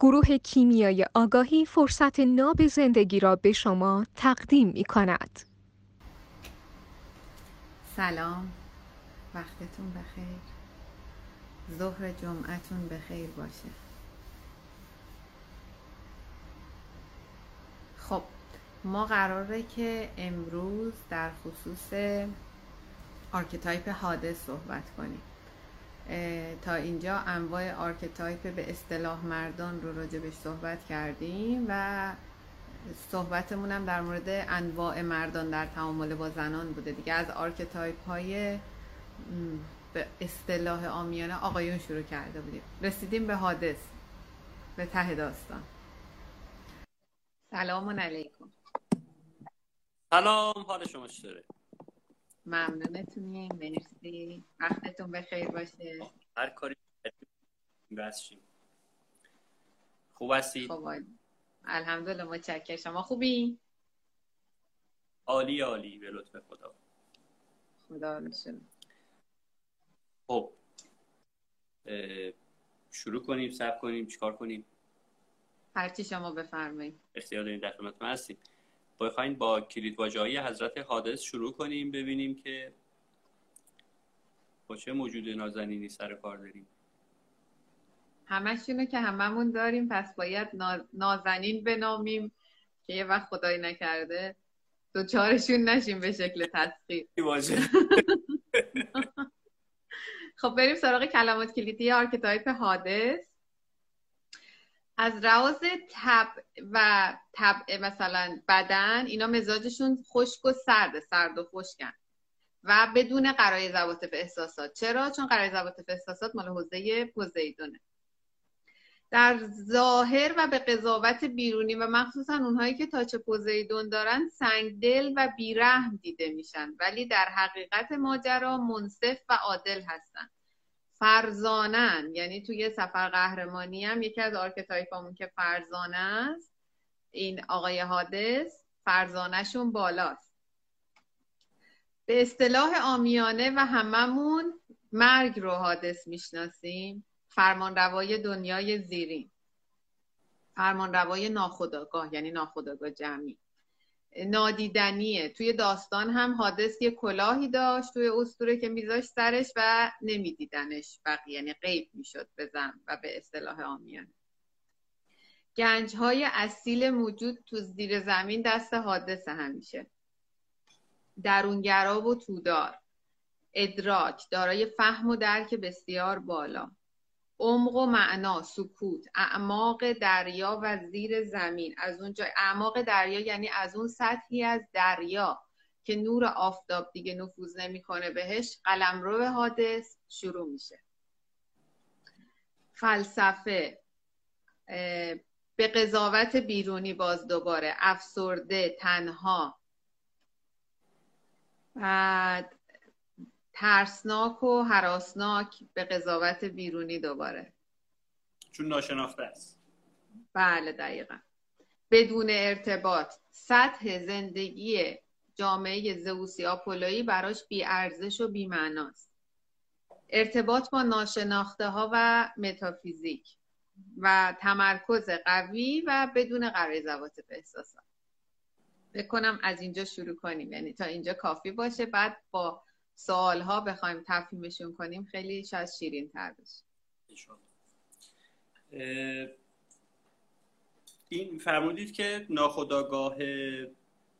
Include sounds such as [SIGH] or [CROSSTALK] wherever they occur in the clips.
گروه کیمیای آگاهی فرصت ناب زندگی را به شما تقدیم می کند. سلام. وقتتون بخیر. ظهر جمعتون بخیر باشه. خب ما قراره که امروز در خصوص archetype هادس صحبت کنیم. تا اینجا انواع آرکتایپ به اصطلاح مردان رو راجبش صحبت کردیم و صحبتمون هم در مورد انواع مردان در تعامل با زنان بوده. دیگه از archetype های به اصطلاح عامیانه آقایون شروع کرده بودیم. رسیدیم به هادس به ته داستان. سلام علیکم. سلام حال شما چطوره؟ ممنونتونیم مرسی. وقتتون بخیر باشه. هر کاری بسشیم خوب هستی؟ خب الحمدلله متشکرم. شما خوبی؟ عالی عالی. به لطف خدا. خدا نشون. خب. شروع کنیم سب کنیم چیکار کنیم؟ هرچی شما بفرمایید. اختیار داریم در خدمت من هستیم. بخواین با کلید واژه‌ای حضرت هادس شروع کنیم ببینیم که با چه موجود نازنینی سر کار داریم. همشونو که هممون داریم پس باید نازنین بنامیم که یه وقت خدای نکرده. دوچارشون نشیم به شکل تسخیر. [LAUGHS] خب بریم سراغ کلمات کلیدی archetype هادس. از رواز تب و تب مثلا بدن اینا مزاجشون خشک و سرد سرد و خشکن. و بدون قرای زواتف احساسات. چرا؟ چون قرای زواتف احساسات مال حوزه پوزیدونه در ظاهر و به قضاوت بیرونی و مخصوصا اونهایی که تاچ پوزیدون دارن سنگدل و بیرحم دیده میشن. ولی در حقیقت ماجرا منصف و عادل هستن. فرزانن یعنی توی سفر قهرمانی هم یکی از archetype امون که فرزانه است این آقای هادس فرزانه‌شون بالاست. به اصطلاح عامیانه و هممون مرگ رو هادس می‌شناسیم. فرمانروای دنیای زیرین. فرمانروای ناخودآگاه یعنی ناخودآگاه جمعی. نادیدنیه. توی داستان هم هادس یه کلاهی داشت توی اسطوره که میذاشت سرش و نمیدیدنش بقیه یعنی غیب می‌شد بزن و به اصطلاح عامیانه گنج های اصیل موجود تو زیر زمین دست حادث همیشه. درونگرا و تودار. ادراک دارای فهم و درک بسیار بالا. عمق و معنا سکوت اعماق دریا و زیر زمین. از اونجا اعماق دریا یعنی از اون سطحی از دریا که نور آفتاب دیگه نفوذ نمی‌کنه بهش. قلمرو حادث شروع میشه. فلسفه به قضاوت بیرونی باز دوباره. افسرده تنها. بعد ترسناک و حراسناک به قضاوت بیرونی دوباره. چون ناشناخته است. بله دقیقا. بدون ارتباط سطح زندگی جامعه زوسی آپولایی براش بی ارزش و بی معناست ارتباط با ناشناخته ها و متافیزیک و تمرکز قوی و بدون قرار زوات به احساسات. بکنم از اینجا شروع کنیم. یعنی تا اینجا کافی باشه. بعد با سوالها بخوایم تفهیمشون کنیم خیلی شاید شیرین تر بشه این فرمودید که ناخداگاه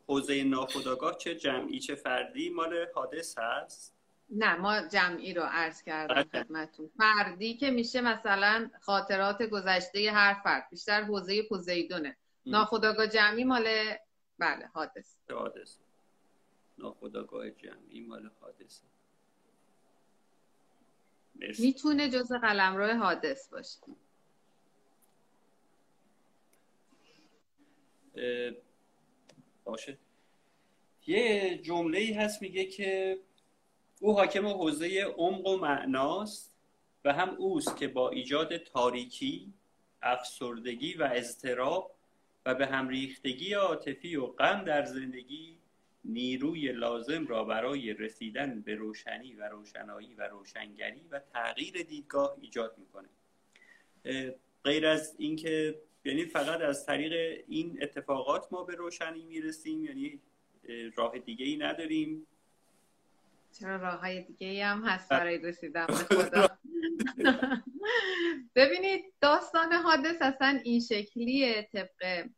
حوزه ناخداگاه چه جمعی چه فردی؟ مال حادث هست؟ نه ما جمعی رو عرض کردم بله. خدمتون فردی که میشه مثلا خاطرات گذشته هر فرد بیشتر حوزه پوزیدونه. ناخداگاه جمعی مال بله حادث. حادث. ناخداگاه جمعی مال حادثه. می‌تونه جز قلمرو حادث باشه. باشه. یه جمله ای هست میگه که او حاکم حوزه عمق و معناست و هم اوست که با ایجاد تاریکی افسردگی و اضطراب و به هم ریختگی عاطفی و غم در زندگی نیروی لازم را برای رسیدن به روشنی و روشنایی و روشنگری و تغییر دیدگاه ایجاد می‌کنه. غیر از اینکه یعنی فقط از طریق این اتفاقات ما به روشنی می‌رسیم یعنی راه دیگه ای نداریم. چرا راه های دیگه ای هم هست برای رسیدن به [LAUGHS] خدا؟ [LAUGHS] ببینید داستان حادث اصلا این شکلیه طبق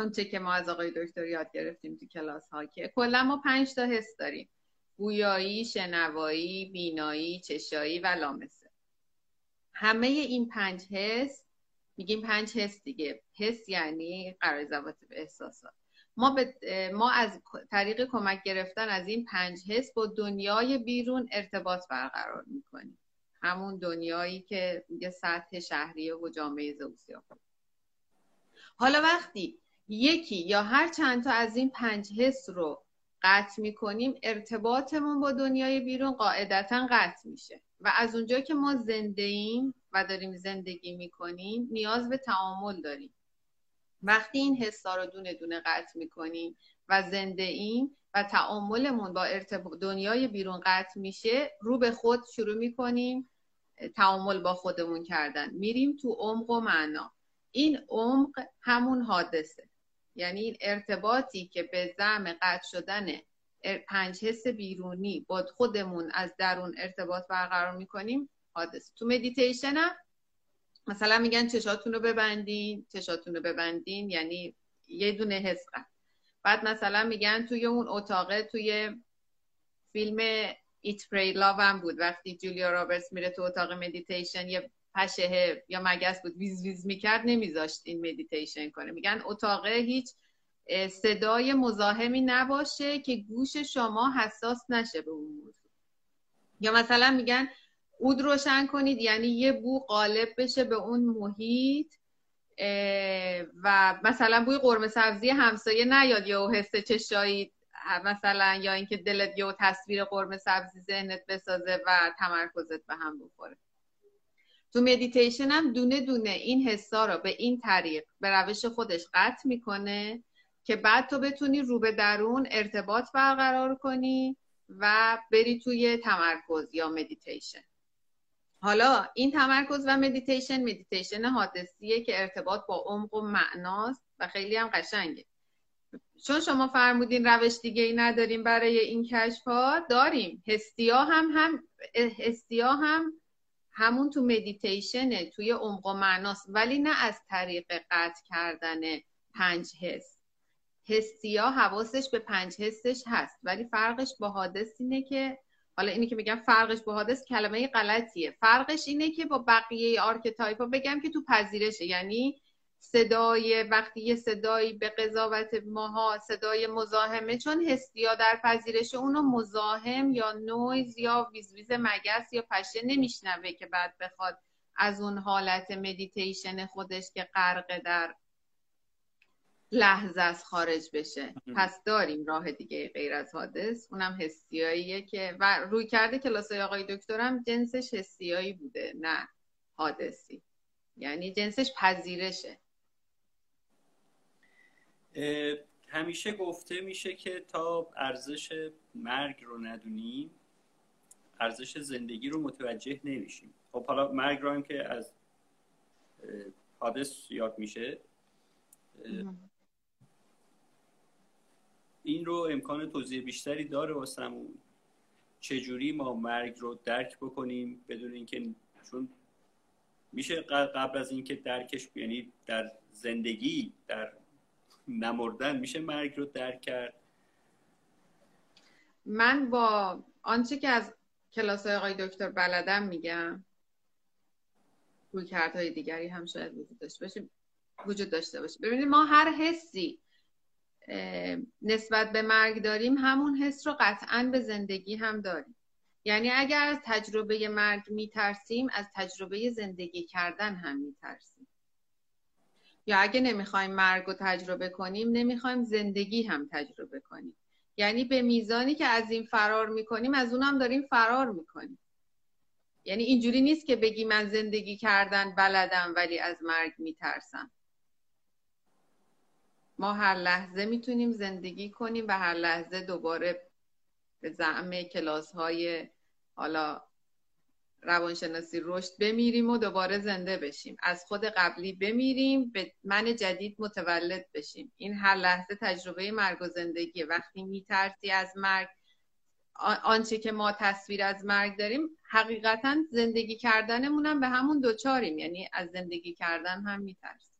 آنچه که ما از آقای دکتر یاد گرفتیم تو کلاس ها که کلا ما پنج تا حس داریم. گویایی، شنوایی، بینایی، چشایی و لامسه. همه این پنج حس میگیم پنج حس دیگه. حس یعنی قرار زبات به احساسات ما, به ما از طریق کمک گرفتن از این پنج حس با دنیای بیرون ارتباط برقرار می‌کنیم. همون دنیایی که یه سطح شهریه و جامعه زوسیا حالا وقتی یکی یا هر چند تا از این پنج حس رو قطع می‌کنیم ارتباطمون با دنیای بیرون قاعدتا قطع میشه. و از اونجا که ما زنده ایم و داریم زندگی می‌کنیم نیاز به تعامل داریم. وقتی این حسا رو دونه دونه قطع می‌کنیم و زنده ایم و تعاملمون با دنیای بیرون قطع میشه رو به خود شروع می‌کنیم تعامل با خودمون کردن. میریم تو عمق و معنا. این عمق همون حادثه. یعنی این ارتباطی که به زم قطع شدن پنج حس بیرونی با خودمون از درون ارتباط برقرار می‌کنیم حادثه. تو مدیتیشن هم مثلا میگن چشاتون رو ببندین چشاتون رو ببندین یعنی یه دونه حس بعد مثلا میگن توی اون اتاقه توی فیلم Eat Pray Love هم بود. وقتی جولیا رابرتس میره تو اتاق مدیتیشن یه پشه یا مگس بود ویز ویز می‌کرد نمیذاشت این مدیتیشن کنه. میگن اتاقه هیچ صدای مزاحمی نباشه که گوش شما حساس نشه به اون موضوع. یا مثلا میگن اود روشن کنید یعنی یه بو غالب بشه به اون محیط و مثلا بوی قرمه سبزی همسایه نیاد یا حس چشایی مثلا یا اینکه دلت یه تصویر قرمه سبزی ذهنت بسازه و تمرکزت به هم بخوره. تو مدیتیشن هم دونه دونه این حسا رو به این طریق به روش خودش قطع می‌کنه که بعد تو بتونی رو به درون ارتباط برقرار کنی و بری توی تمرکز یا مدیتیشن حالا این تمرکز و مدیتیشن مدیتیشن هادسیه که ارتباط با عمق و معناست و خیلی هم قشنگه. چون شما فرمودین روش دیگه ای نداریم برای این کشف ها داریم. هستیا هم هم هستیا هم همون تو مدیتیشنه توی عمق و معناست ولی نه از طریق قطع کردن پنج حس. هستیا حواسش به پنج حسش هست ولی فرقش با هادس اینه که حالا اینی که میگم فرقش با هادس کلمه غلطیه. فرقش اینه که با بقیه archetype ها بگم که تو پذیرشه یعنی صدای وقتی یه صدایی به قضاوت ماها صدای مزاحمه چون هستیا در پذیرش اونو مزاحم یا نویز یا ویزویز مگس یا پشه نمیشنوه که بعد بخواد از اون حالت مدیتیشن خودش که غرق در لحظه از خارج بشه. پس داریم راه دیگه غیر از حادث. اونم حسیاییه که و روی کرده کلاس آقای دکترم جنسش حسیایی بوده نه حادثی. یعنی جنسش پذیرشه. همیشه گفته میشه که تا ارزش مرگ رو ندونیم ارزش زندگی رو متوجه نمیشیم. خب حالا مرگ رو هم که از حادث یاد میشه این رو امکان توضیح بیشتری داره واسمون. چجوری ما مرگ رو درک بکنیم بدون اینکه چون میشه قبل از اینکه درکش یعنی در زندگی در نمردن میشه مرگ رو درک کرد. من با آنچه که از کلاس آقای دکتر بلدم میگم روی کردهای دیگری هم شاید وجود داشته باشه وجود داشته باشه. ببینید ما هر حسی نسبت به مرگ داریم همون حس رو قطعا به زندگی هم داریم. یعنی اگر از تجربه مرگ میترسیم از تجربه زندگی کردن هم میترسیم. یا اگه نمی‌خوایم مرگ رو تجربه کنیم نمی‌خوایم زندگی هم تجربه کنیم. یعنی به میزانی که از این فرار می‌کنیم از اونم داریم فرار می‌کنیم. یعنی اینجوری نیست که بگی من زندگی کردن بلدم ولی از مرگ میترسم. ما هر لحظه می‌تونیم زندگی کنیم و هر لحظه دوباره به زعم کلاس های حالا روانشناسی رشد بمیریم و دوباره زنده بشیم. از خود قبلی بمیریم به من جدید متولد بشیم. این هر لحظه تجربه مرگ و زندگی. وقتی میترسی از مرگ آنچه که ما تصویر از مرگ داریم حقیقتا زندگی کردنمون به همون دوچاریم. یعنی از زندگی کردن هم میترسیم.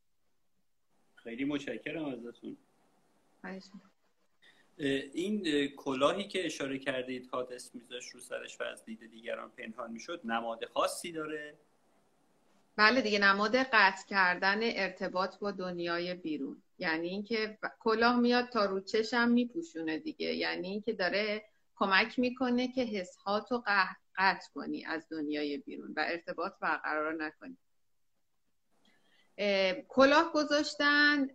خیلی متشکرم ازتون. این کلاهی که اشاره کردید حادث میذاش رو سرش و از دید دیگران پنهان می‌شد نماد خاصی داره؟ بله دیگه نماد قطع کردن ارتباط با دنیای بیرون. یعنی اینکه کلاه میاد تا رو چشم میپوشونه دیگه. یعنی اینکه داره کمک می‌کنه که حسهاتو قطع کنی از دنیای بیرون و ارتباط برقرار نکنی. کلاه گذاشتن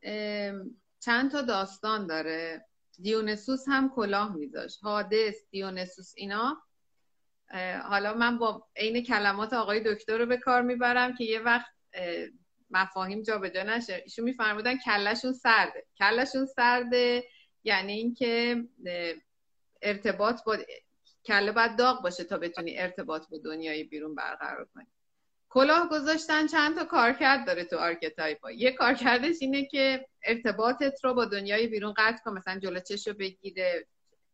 چند تا داستان داره. دیونسوس هم کلاه میذاشت. حادث دیونسوس اینا. حالا من با عین کلمات آقای دکتر رو به کار می‌برم که یه وقت مفاهیم جابجا نشه. ایشون میفرمودن کلشون سرده. کلشون سرده یعنی اینکه ارتباط با کله باید داغ باشه تا بتونی ارتباط با دنیای بیرون برقرار کنی. کلاه گذاشتن چند تا کارکرد داره تو archetype ا یه کارکردش اینه که ارتباطت رو با دنیای بیرون قطع کن. مثلا جلو چش رو بگیره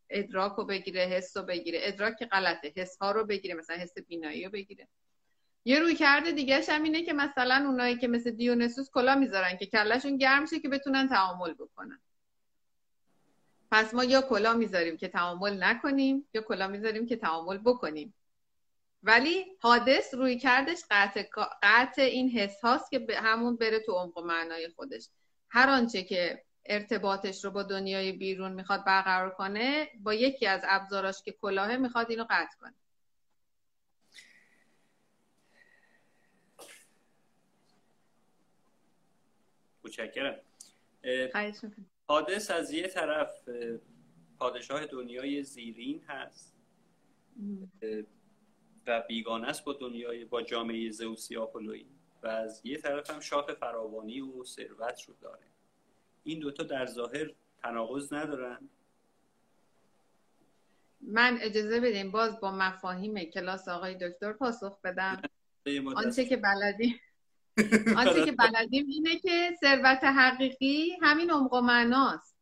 ادراک رو بگیره حس رو بگیره. ادراک غلطه. حس ها رو بگیره. مثلا حس بینایی رو بگیره. یه رویکرد دیگه هم اینه که مثلا اونایی که مثل دیونیسوس کلاه می‌ذارن که کلشون گرم شه که بتونن تعامل بکنن. پس ما یا کلا می‌ذاریم که تعامل نکنیم یا کلا می‌ذاریم که تعامل بکنیم. ولی حادث روی کردش قطع, قطع این حس هاست که همون بره تو عمق معنای خودش. هر آنچه که ارتباطش رو با دنیای بیرون می‌خواد برقرار کنه با یکی از ابزاراش که کلاهه می‌خواد اینو قطع کنه. متشکرم. حادث از یه طرف پادشاه دنیای زیرین هست. و بیگانه است با دنیای با جامعه زوسی آپولویی و از یه طرف هم شاه فراوانی و ثروت رو داره. این دوتا در ظاهر تناقض ندارن. من اجازه بدیم باز با مفاهیم کلاس آقای دکتر پاسخ بدم. آنچه که بلدیم. [LAUGHS] آنچه که بلدیم اینه که ثروت حقیقی همین عمق و معناست.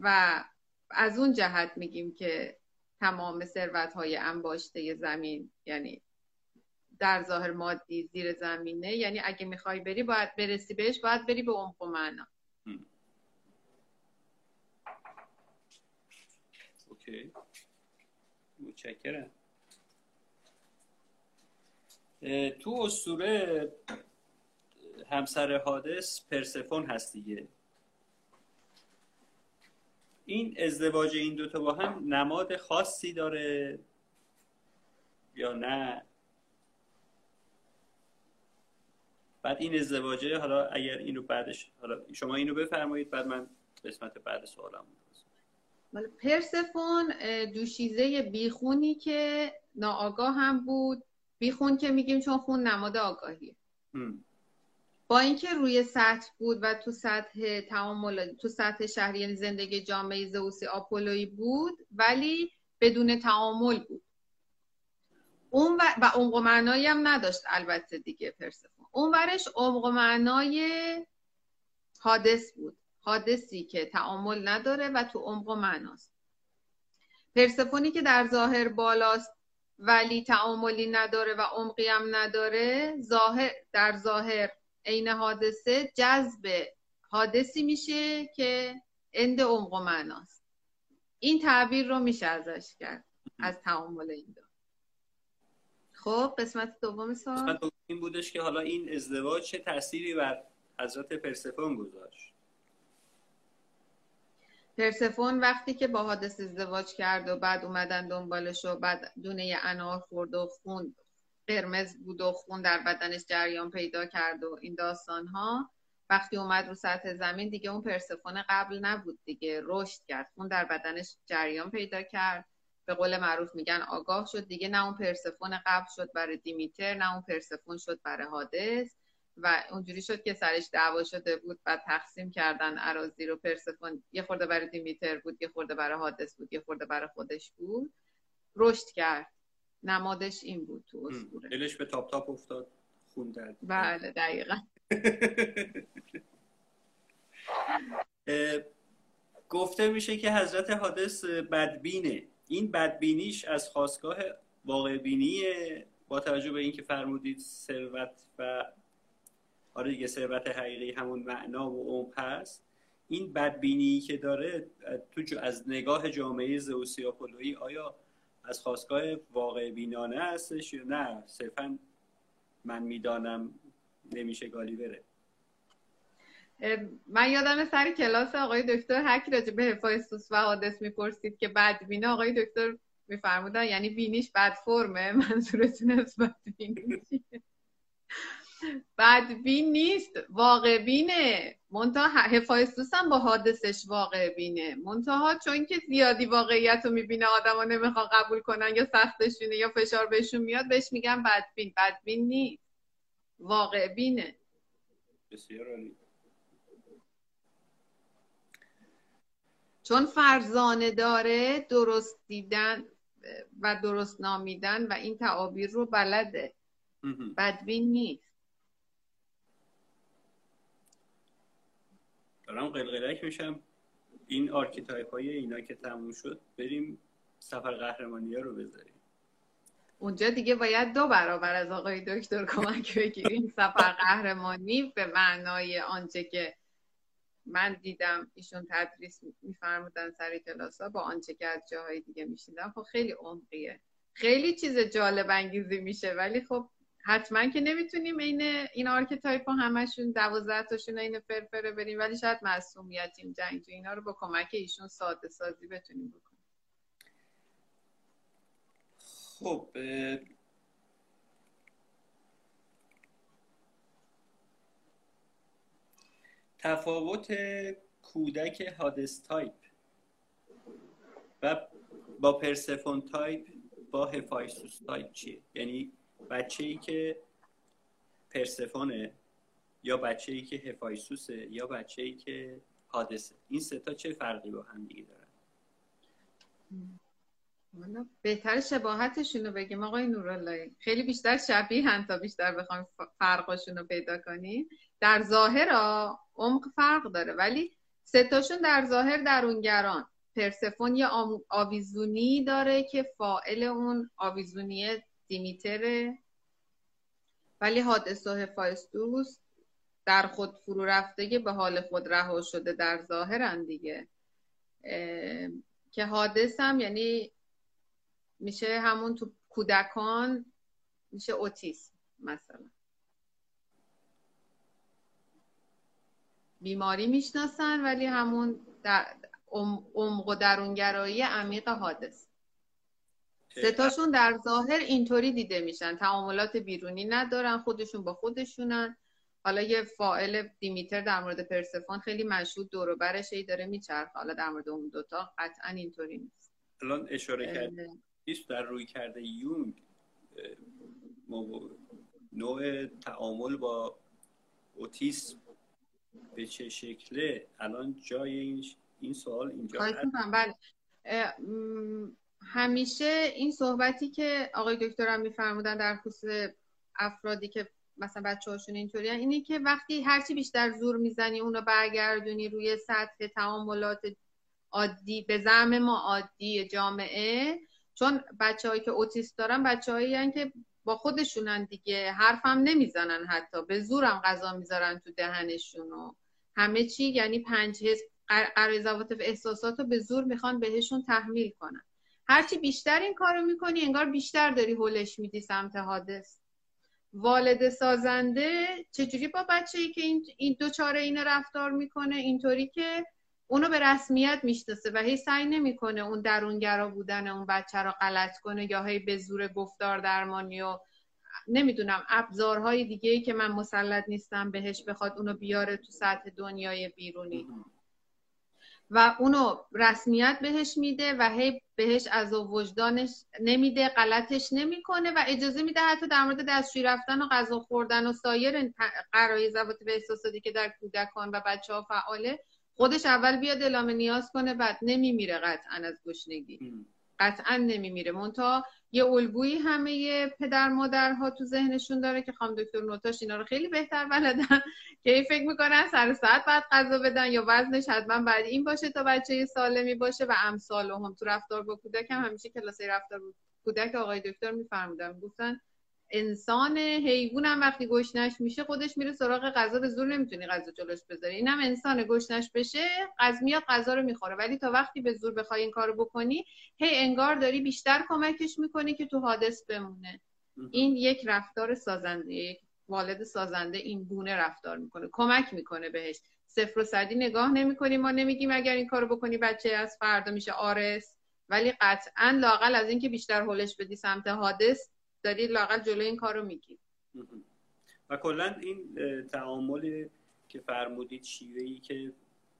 و از اون جهت میگیم که تمام ثروت های انباشته زمین یعنی در ظاهر مادی زیر زمینه یعنی اگه می‌خوای بری باید برسی بهش باید بری به عمق و معنا. اوکی. متشکرم. تو اسطوره همسر حادث پرسفون هست دیگه. این ازدواج این دوتا با هم نماد خاصی داره یا نه؟ بعد این ازدواجه حالا اگر اینو بعدش حالا شما اینو بفرمایید بعد من قسمت بعد سوالم پرسفون دوشیزه بیخونی که ناآگاه هم بود. بیخون که میگیم چون خون نماد آگاهیه. با اینکه روی سطح بود و تو سطح تعامل تو سطح شهری یعنی زندگی جامعه زوسی آپولوی بود ولی بدون تعامل بود. اون و, و عمق معنایی هم نداشت البته دیگه پرسفون اون ورش عمق معنای حادث بود. حادثی که تعامل نداره و تو عمق معناست. پرسفونی که در ظاهر بالاست ولی تعاملی نداره و عمقی هم نداره ظاهر در ظاهر عین حادثه جذب حادثی میشه که اند عمق و معناست. این تعبیر رو میشه ازش کرد از تعامل این دو. خب قسمت دوم سوال. قسمت دوم این بودش که حالا این ازدواج چه تأثیری بر حضرت پرسفون گذاشت؟ پرسفون وقتی که با حادث ازدواج کرد و بعد اومدن دنبالش و بعد دونه انار خورد و خون قرمز بود و خون در بدنش جریان پیدا کرد و این داستان ها وقتی اومد رو سطح زمین دیگه اون پرسفون قبل نبود دیگه. رشد کرد. خون در بدنش جریان پیدا کرد. به قول معروف میگن آگاه شد. دیگه نه اون پرسفون قبل شد برای دیمیتر نه اون پرسفون شد برای حادث. و اونجوری شد که سرش دعوا شده بود و تقسیم کردن عراضی رو. پرسفون یه خورده برای دیمیتر بود یه خورده برای حادث بود یه خورده برای خودش بود. رشد کرد. نمادش این بود تو اسطوره. دلش به تاپ تاپ افتاد خون درد بله دقیقا. [LAUGHS] گفته میشه که حضرت حادث بدبینه. این بدبینیش از خواستگاه واقع بینی با توجه به اینکه فرمودید ثروت و آره دیگه ثروت حقیقی همون معنا و عمق هست. این بدبینی که داره تو از نگاه جامعه زوسیاپولویی آیا از خواستگاه واقع بینانه هستش نه؟ صرفا من می‌دانم نمیشه گالی بره. من یادم سر کلاس آقای دکتر حکی راجع به هفایستوس و حادث می‌پرسید که بدبینه آقای دکتر میفرمودن یعنی بینیش بد فرمه منظورتون از بدبینی بدبین نیست واقع بینه منتها هفایستوس هم با حادثش واقع بینه منتها چون که زیادی واقعیت رو می‌بینه آدما نمی‌خوان قبول کنن یا سختشونه یا فشار بهشون میاد بهش میگن بدبین. بدبین نیست. واقع بینه بسیار عالی. چون فرزانه داره درست دیدن و درست نامیدن و این تعابیر رو بلده. بدبین نیست. دارم قلقلک میشم. این archetype های اینا که تموم شد بریم سفر قهرمانی ها رو بذاریم. اونجا دیگه باید دو برابر از آقای دکتر کمک بگیریم. سفر قهرمانی به معنای آنچه که من دیدم ایشون تدریس میفرمودن سر کلاس ها با آنچه که از جاهای دیگه میشیدم خب خیلی عمقیه. خیلی چیز جالب انگیزی میشه ولی خب حتما که نمی‌تونیم این این archetype ها همشون دوازده تاشون این فرفره بریم ولی شاید معصومیت جنگ اینا رو با کمک ایشون ساده سازی بتونیم بکنیم. خب تفاوت کودک هادس تایپ و با پرسفون تایپ با هفایسوس تایپ چیه؟ یعنی بچه ای که پرسفونه یا بچه ای که هفایستوسه یا بچه ای که هادسه. این سه تا چه فرقی با هم دیگه دارن؟ بهتر شباهتشون رو بگیم. آقای نورالله خیلی بیشتر شبیه هم تا بیشتر بخوایم فرقاشون رو پیدا کنیم. در ظاهر عمق فرق داره. ولی ستاشون در ظاهر درونگران. پرسفون یه آویزونی داره که فائل اون آویزونی دیمیتره ولی حادث و هفایستوس در خود فرو رفته به حال خود رها شده در ظاهرن دیگه. که حادث هم یعنی میشه همون تو کودکان میشه اوتیسم مثلا. بیماری می‌شناسن ولی همون در عمق و درونگرایی عمیق حادث ستاشون در ظاهر اینطوری دیده میشن. تعاملات بیرونی ندارن خودشون با خودشونن. حالا یه فائل دیمیتر در مورد پرسفون خیلی مشهود دور برش ای داره میچرخه. حالا در مورد اون دوتا قطعا اینطوری نیست. الان اشاره کرد در روی کرده یونگ نوع تعامل با اوتیسم به چه شکله؟ الان جای این, این سوال اینجا بله. همیشه این صحبتی که آقای دکترم میفرمودن در خصوص افرادی که مثلا بچه هاشون اینطوری اینه که وقتی هرچی بیشتر زور می‌زنی اونو برگردونی روی سطح تعاملات عادی به زعم ما عادی جامعه. چون بچه هایی که اوتیست دارن بچه هایی که با خودشونن دیگه حرفم نمی‌زنن حتی به زورم غذا می‌ذارن تو دهنشون و همه چی. یعنی پنج حس قرار احساسات رو به زور می‌خوان بهشون تحمیل کنن. هرچی بیشتر این کارو می‌کنی انگار بیشتر داری هولش میدی سمت حادث. والد سازنده چجوری با بچه ای که این, این دوچاره این رفتار می‌کنه اینطوری که اونو به رسمیت می‌شناسه و هی سعی نمی‌کنه اون درونگرا بودن اون بچه رو غلط کنه یا هی به زور گفتار درمانی و نمی‌دونم ابزارهای دیگه ای که من مسلط نیستم بهش بخواد اونو بیاره تو سطح دنیای بیرونی. و اونو رسمیت بهش میده و هی بهش از وجدانش نمیده غلطش نمی‌کنه و اجازه میده حتی در مورد دستشویی رفتن و غذا خوردن و سایر قرای زبط به احساساتی که در کودکان و بچه ها فعاله خودش اول بیاد اعلام نیاز کنه بعد نمیمیره قطعا از گشنگی. قطعا نمیمیره. مونتا یه الگویی همه پدر مادرها تو ذهنشون داره که خانم دکتر نوتاش اینا رو خیلی بهتر بلدن که فکر می‌کنن سر ساعت بعد غذا بدن یا وزنش حتما بعد این باشه تا بچه سالمی باشه و امثال هم تو رفتار با کودک هم همیشه کلاس رفتار کودک آقای دکتر میفرمودن. گفتن انسان حیوان هم وقتی گشنش میشه خودش میره سراغ غذا به زور نمی‌تونی غذا جلوش بذاری. اینم انسان گشنش بشه از میاد غذا رو می‌خوره. ولی تا وقتی به زور بخوای این کارو بکنی هی انگار داری بیشتر کمکش می‌کنی که تو حادث بمونه. این یک رفتار سازنده یک والد سازنده این گونه رفتار می‌کنه. کمک می‌کنه بهش. صفر و صدی نگاه نمی‌کنیم ما نمیگیم اگر این کارو بکنی بچه از فردا میشه آرس. ولی قطعا لاقل از اینکه بیشتر هولش بدی سمت حادث داری لاقل جلوی این کارو میگی. و کلا این تعامل که فرمودید شیوه ای که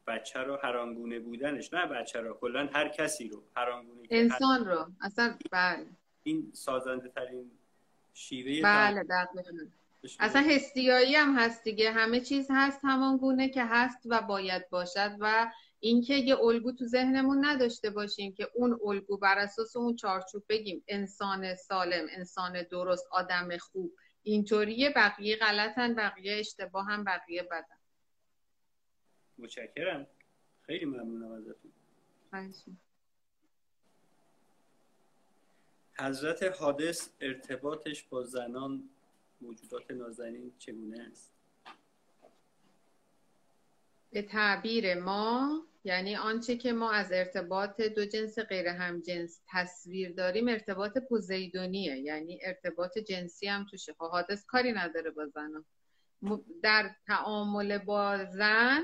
بچه رو هرانگونه بودنش نه بچه رو کلا هر کسی رو هرانگونه انسان رو. اصلا بله. این سازنده ترین شیوه بله دقیقا. اصلا هستیایی هم هست دیگه. همه چیز هست همان گونه که هست و باید باشد و اینکه یه الگو تو ذهنمون نداشته باشیم که اون الگو بر اساس اون چارچوب بگیم انسان سالم انسان درست آدم خوب. اینطوریه بقیه غلطن بقیه اشتباه هم بقیه بدن. متشکرم. خیلی ممنونم ازتون. حضرت حادث ارتباطش با زنان موجودات نازنین چگونه است؟ به تعبیر ما یعنی آنچه که ما از ارتباط دو جنس غیر هم جنس تصویر داریم ارتباط پوزیدونیه. یعنی ارتباط جنسی هم توشه. خب حادث کاری نداره با زن در تعامل با زن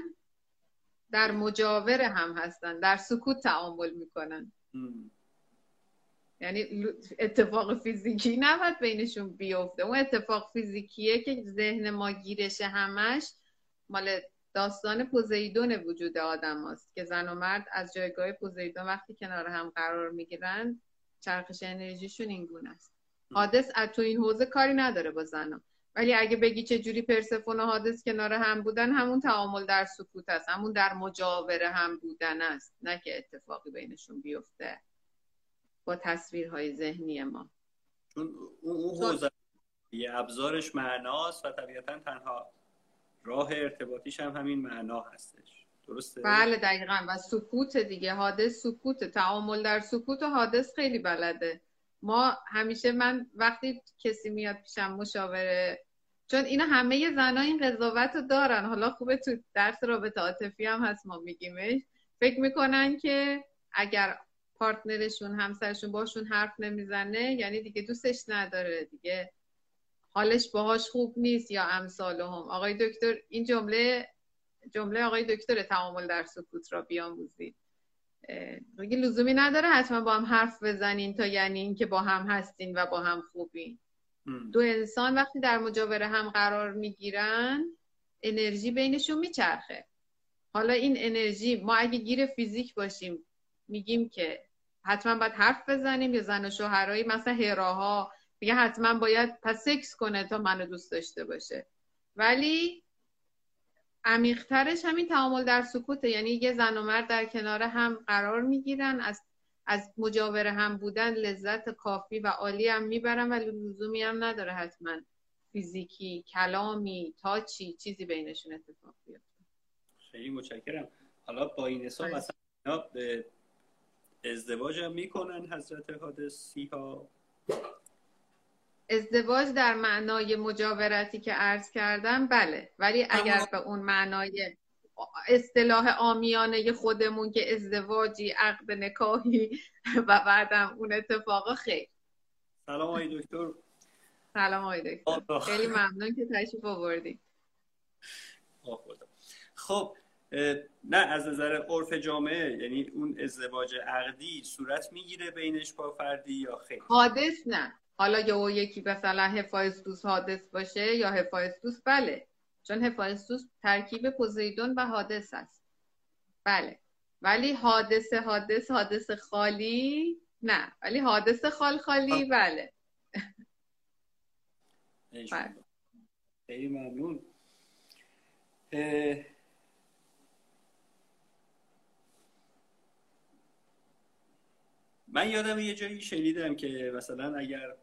در مجاور هم هستن. در سکوت تعامل می‌کنن. یعنی اتفاق فیزیکی نباید بینشون بیفته. اون اتفاق فیزیکیه که ذهن ما گیرشه همش مال داستان پوزیدون وجود آدم هست که زن و مرد از جایگاه پوزیدون وقتی کنار هم قرار می‌گیرن چرخش انرژیشون این گونه است. حادث از تو این حوزه کاری نداره با زنم ولی اگه بگی چه جوری پرسفون و حادث کنار هم بودن همون تعامل در سکوت است همون در مجاوره هم بودن است. نه که اتفاقی بینشون بیفته با تصویرهای ذهنی ما. اون حوزه یه ابزارش معناست و طبیعتا تنها راه ارتباطیش هم همین معنا هستش. درسته؟ بله دقیقا. و سکوت دیگه. حادث سکوت تعامل در سکوت و حادث خیلی بلده. ما همیشه من وقتی کسی میاد پیشم مشاوره چون اینا همه زنها این قضاوت رو دارن. حالا خوبه تو درس رابطه عاطفی هم هست ما میگیمش. فکر می‌کنن که اگر پارتنرشون همسرشون باشون حرف نمی‌زنه یعنی دیگه دوستش نداره دیگه. حالش باهاش خوب نیست یا امثال هم. آقای دکتر این جمله جمله آقای دکتر تعامل در سکوت را بیاموزید. میگه لزومی نداره حتما با هم حرف بزنین تا یعنی اینکه با هم هستین و با هم خوبین. دو انسان وقتی در مجاوره هم قرار می‌گیرن انرژی بینشون میچرخه. حالا این انرژی ما اگه گیر فیزیک باشیم میگیم که حتما باید حرف بزنیم یا زن و شوهرایی مثلا هراها میگه حتما باید پس سکس کنه تا منو دوست داشته باشه. ولی عمیقترش همین تعامل در سکوته. یعنی یه زن و مرد در کنار هم قرار می‌گیرن از از مجاور هم بودن لذت کافی و عالی هم می‌برن ولی لزومی هم نداره حتما فیزیکی کلامی تاچی چیزی بینشون اتفاق بیفته. خیلی متشکرم. حالا با این حساب مثلا به ازدواج هم می‌کنن حضرت حادثی ها ازدواج در معنای مجاورتی که عرض کردم بله. ولی اگر به اون معنای اصطلاح آمیانه خودمون که ازدواجی عقد نکاهی و بعدم اون اتفاقا خیر. سلام آقای دکتر. سلام آقای دکتر. خیلی ممنون که تشریف آوردید خب نه از نظر عرف جامعه یعنی اون ازدواج عقدی صورت می‌گیره بینش با فردی یا خیر؟ حادث نه. حالا یا یکی مثلا هفایستوس حادث باشه یا هفایستوس بله. چون هفایستوس ترکیب پوزیدون و حادث است. بله. ولی حادث حادث حادث خالی نه. ولی حادث خال خالی بله. خیلی ممنون. من یادم یه جایی شنیدم که مثلا اگر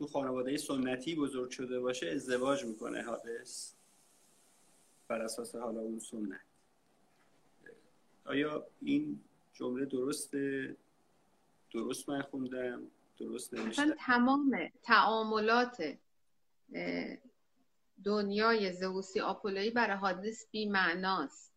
تو خانواده سنتی بزرگ شده باشه ازدواج می‌کنه حادث بر اساس حالا اون سنت. آیا این جمله درسته؟ درست من خوندم؟ درست نوشتم؟ تمام تعاملات دنیای زئوسی آپولویی برای حادث بی معناست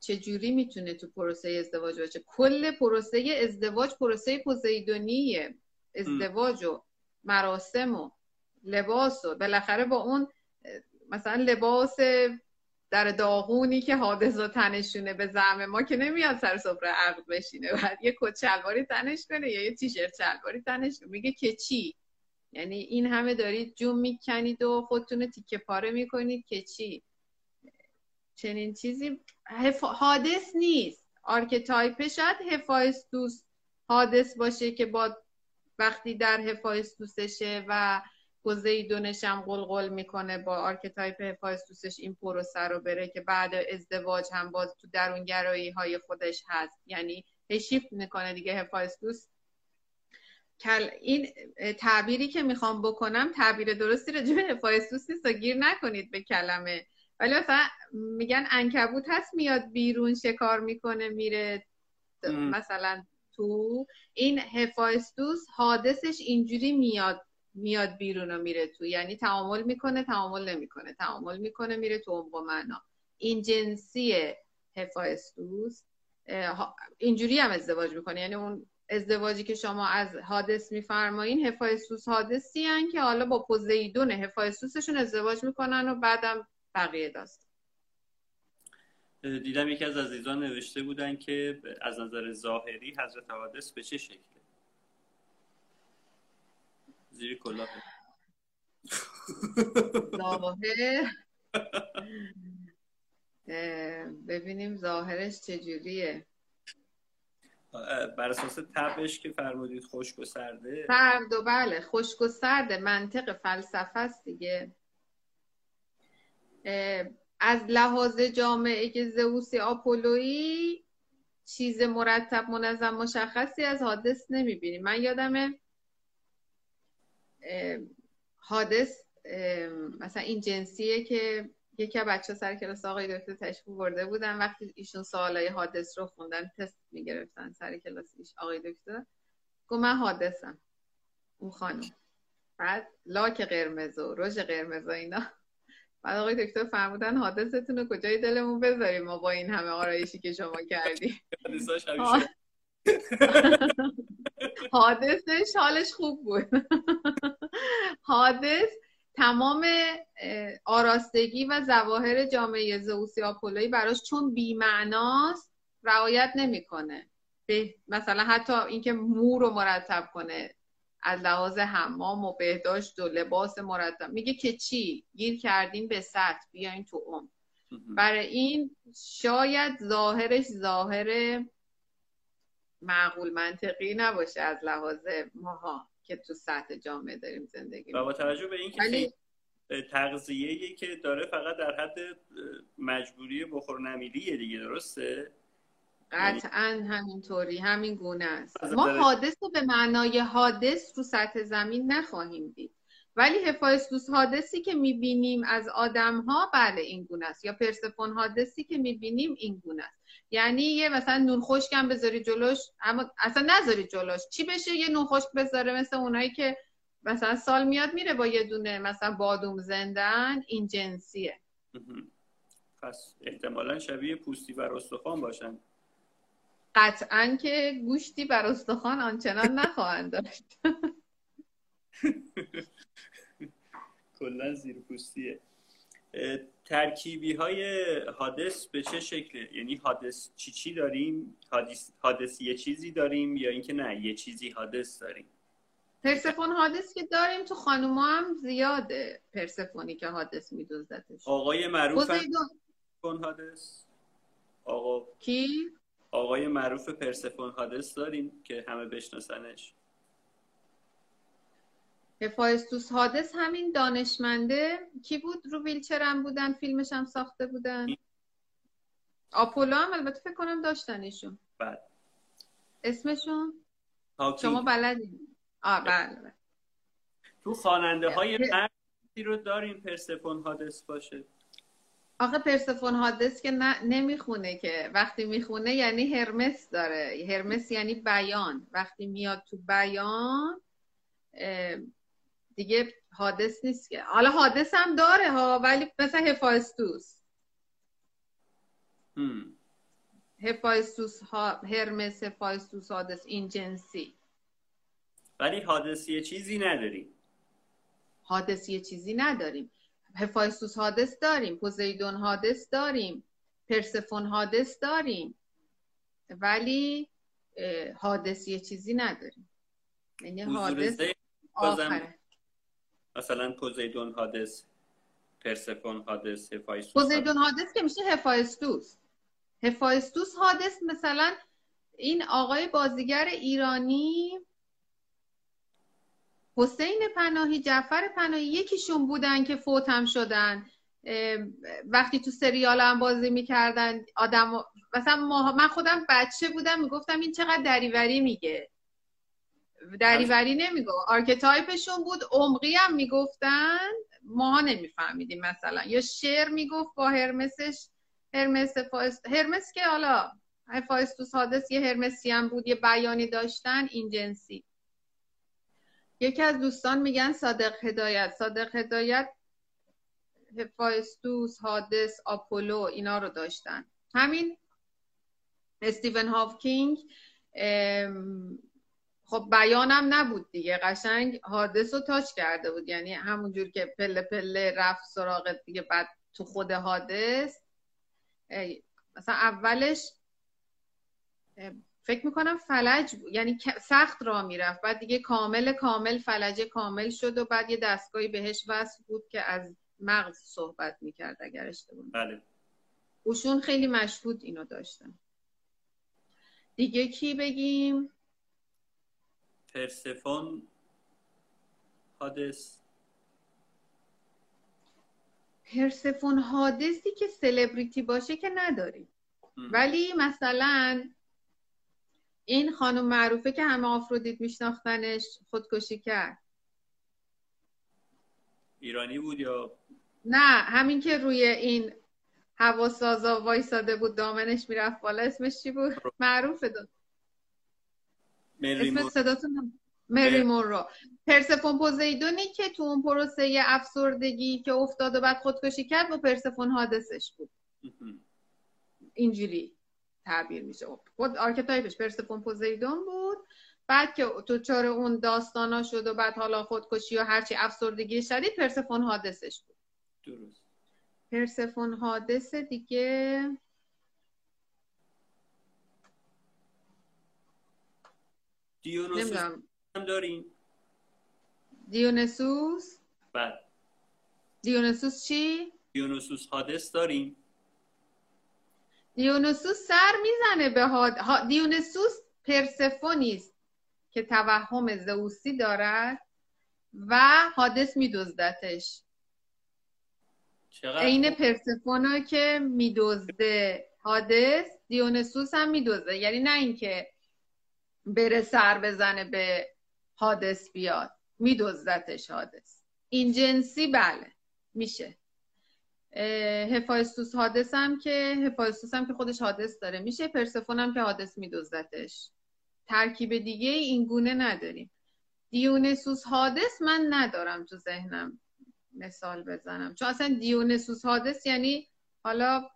چجوری می‌تونه تو پروسه ازدواج باشه؟ کل پروسه ازدواج پروسه پوزیدونیه. ازدواج و مراسم و لباس و بالاخره با اون مثلا لباس در داغونی که حادث و تنشونه به زعم ما که نمیاد سر سفره عقد بشینه. بعد یه کت شلواری تنش کنه یا یه تیشرت شلواری تنش کنه. میگه که چی؟ یعنی این همه دارید جون می‌کنید و خودتون تیکه پاره می‌کنید که چی؟ چنین چیزی هادس نیست. archetype شاید هفایستوس هادس باشه که با وقتی در هفایستوسشه و پوزیدونش هم قلقل می‌کنه با archetype هفایستوسش این پروسه رو بره که بعد ازدواج هم باز تو درونگرایی های خودش هست. یعنی هشیفت می‌کنه دیگه هفایستوس این تعبیری که می‌خوام بکنم تعبیر درستی راجع به هفایستوس نیست گیر نکنید به کلمه. ولی مثلا میگن انکبوت هست میاد بیرون شکار می‌کنه میره مثلا تو این هفایستوس حادثش اینجوری میاد میاد بیرون و میره تو. یعنی تعامل می‌کنه تعامل نمی‌کنه. تعامل می‌کنه میره تو عمق معنا. این جنسی هفایستوس اینجوری هم ازدواج می‌کنه. یعنی اون ازدواجی که شما از حادث میفرمایین هفایستوس حادثی هن که حالا با پوزیدون هفایستوسشون ازدواج می‌کنن و بعدم بقیه داست دیدم یکی از عزیزان نوشته بودن که از نظر ظاهری حضرت حادث به چه شکله؟ زیر کلاه. ظاهر؟ ببینیم ظاهرش چجوریه بر اساس تبش که فرمودید خشک و سرده. سرد و بله خشک و سرده منطق فلسفه است دیگه. از لحاظ جامعه که زئوسی آپولویی چیز مرتب منظم مشخصی از حادث نمی‌بینیم من یادمه حادث مثلا این جنسیه که یکی از بچه سر کلاس آقای دکتر تشریف برده بودن. وقتی ایشون سوالای حادث رو خوندن تست می‌گرفتن سر کلاس ایش آقای دکتر. گفت من حادثم. اون خانم. بعد لاک قرمز و رژ قرمز و اینا. بعد آقای دکتر فرمودن حادثتون رو کجای دلمون بذاریم ما با این همه آرایشی که شما کردی حادثش [LAUGHS] حالش خوب بود. حادث تمام آراستگی و زواهر جامعه زئوسی آپولویی براش چون بیمعناست رعایت نمی‌کنه. مثلا حتی اینکه مو رو مرتب کنه. از لحاظ حمام و بهداشت و لباس مرتب. میگه که چی؟ گیر کردیم به سطح بیاین تو اون برای این شاید ظاهرش ظاهر معقول منطقی نباشه از لحاظ ماها که تو سطح جامعه داریم زندگی و با توجه به اینکه ولی... تغذیه که داره فقط در حد مجبوری بخور نمیلیه دیگه درسته؟ قطعا همینطوری همین گونه است. ما حادث رو به معنای حادث رو سطح زمین نخواهیم دید. ولی هفایستوس حادثی که می‌بینیم از آدم ها بله این گونه است. یا پرسفون حادثی که می‌بینیم این گونه است. یعنی یه مثلا نون خشکم بذاری جلوش اما اصلا نذاری جلوش. چی بشه یه نون خشک بذاره مثل اونایی که مثلا سال میاد میره با یه دونه مثلا بادوم زندن؟ این جنسیه. پس احتمالا شبیه پوستی بر استخوان باشن. قطعا که گوشتی بر استخوان آنچنان نخواهند داشت. کلا زیر پوستیه. ترکیبی های حادث به چه شکله؟ یعنی حادث چی چی داریم؟ حادث, یه چیزی داریم یا اینکه نه یه چیزی حادث داریم؟ پرسفون حادث که داریم تو خانوما هم زیاده پرسفونی که حادث میدوزدتش آقای معروف پرسفون حادث؟ آقا کی؟ آقای معروف پرسفون حادث داریم که همه بشناسنش. هفایستوس حادث همین دانشمنده کی بود؟ رو ویلچرم بودن فیلمش هم ساخته بودن. آپولو هم البته فکر کنم داشتن ایشون بله. اسمشون؟ شما بلدین. آه بله, بله. تو خواننده های مردی رو داریم پرسفون هادس باشه؟ آخه پرسفون هادس که نمی‌خونه که. وقتی می‌خونه یعنی هرمس داره. هرمس یعنی بیان. وقتی میاد تو بیان دیگه حادث نیست که. حالا حادث هم داره ها ولی مثل هفایستوس هفایستوس ها هرمس هفایستوس حادث این جنسی. ولی حادثی چیزی نداریم. حادثی چیزی نداریم. هفایستوس حادث داریم پوزیدون حادث داریم پرسفون حادث داریم ولی حادثی چیزی نداریم. یعنی حادث آخره. مثلا پوزیدون حادث پرسفون هادس هفایستوس پوزیدون هادس که میشه هفایستوس هفایستوس هادس مثلا این آقای بازیگر ایرانی حسین پناهی جعفر پناهی یکیشون بودن که فوتم شدن. وقتی تو سریال هم بازی می‌کردن آدم مثلا من خودم بچه بودم می‌گفتم این چقدر دریوری میگه. دریوری نمیگه archetype شون بود عمقی هم می‌گفتن ماها نمیفهمیدیم مثلا. یا شعر می‌گفت با هرمسش هرمس فایست هرمس که حالا هفایستوس هادس یه هرمسی هم بود یه بیانی داشتن این جنسی. یکی از دوستان میگن صادق هدایت. صادق هدایت هفایستوس هادس آپولو اینا رو داشتن. همین استیون هاوکینگ خب بیانم نبود دیگه. قشنگ حادث رو تاچ کرده بود. یعنی همونجور که پله پله رفت سراغ دیگه بعد تو خود حادث مثلا اولش فکر می‌کنم فلج بود یعنی سخت را می‌رفت. بعد دیگه کامل کامل فلج کامل شد و بعد یه دستگاهی بهش وصل بود که از مغز صحبت می‌کرد اگر اشتباه بله. اوشون خیلی مشهود اینو داشتن. دیگه کی بگیم؟ پرسفون حادث. پرسفون حادثی که سلبریتی باشه که نداریم. ولی مثلا این خانم معروفه که همه آفرودیت میشناختنش خودکشی کرد. ایرانی بود یا؟ نه همین که روی این هواسازا وایساده بود دامنش می‌رفت بالا. اسمش چی بود؟ معروفه داد اسم صداتون مری مورو. پرسفون پوزیدونی که تو اون پروسه افسردگی که افتاد و بعد خودکشی کرد با پرسفون حادثش بود. اینجوری. تعبیر میشه. خود آرکتایپش پرسفون پوزیدون بود. بعد که تو چار اون داستانا شد و بعد حالا خودکشی و هرچی افسردگی شدید پرسفون حادثش بود. درست. پرسفون حادث دیگه دیونوسوس هم داریم؟ دیونسوس بله. دیونسوس چی؟ دیونوسوس حادث داریم؟ دیونسوس سر می‌زنه به حاد... دیونسوس پرسفونیست که توهم زئوسی دارد و حادث میدزدتش. عین پرسفونا که میدزده حادث دیونسوس هم میدزده. یعنی نه اینکه بره سر بزنه به حادث بیاد میدزدتش حادث. این جنسی بله میشه. هفایستوس حادث هم که هفایستوس هم که خودش حادث داره. میشه پرسفون هم که حادث میدزدتش ترکیب دیگه این گونه نداریم. دیونسوس حادث من ندارم تو ذهنم. مثال بزنم. چون اصلا دیونسوس حادث یعنی حالا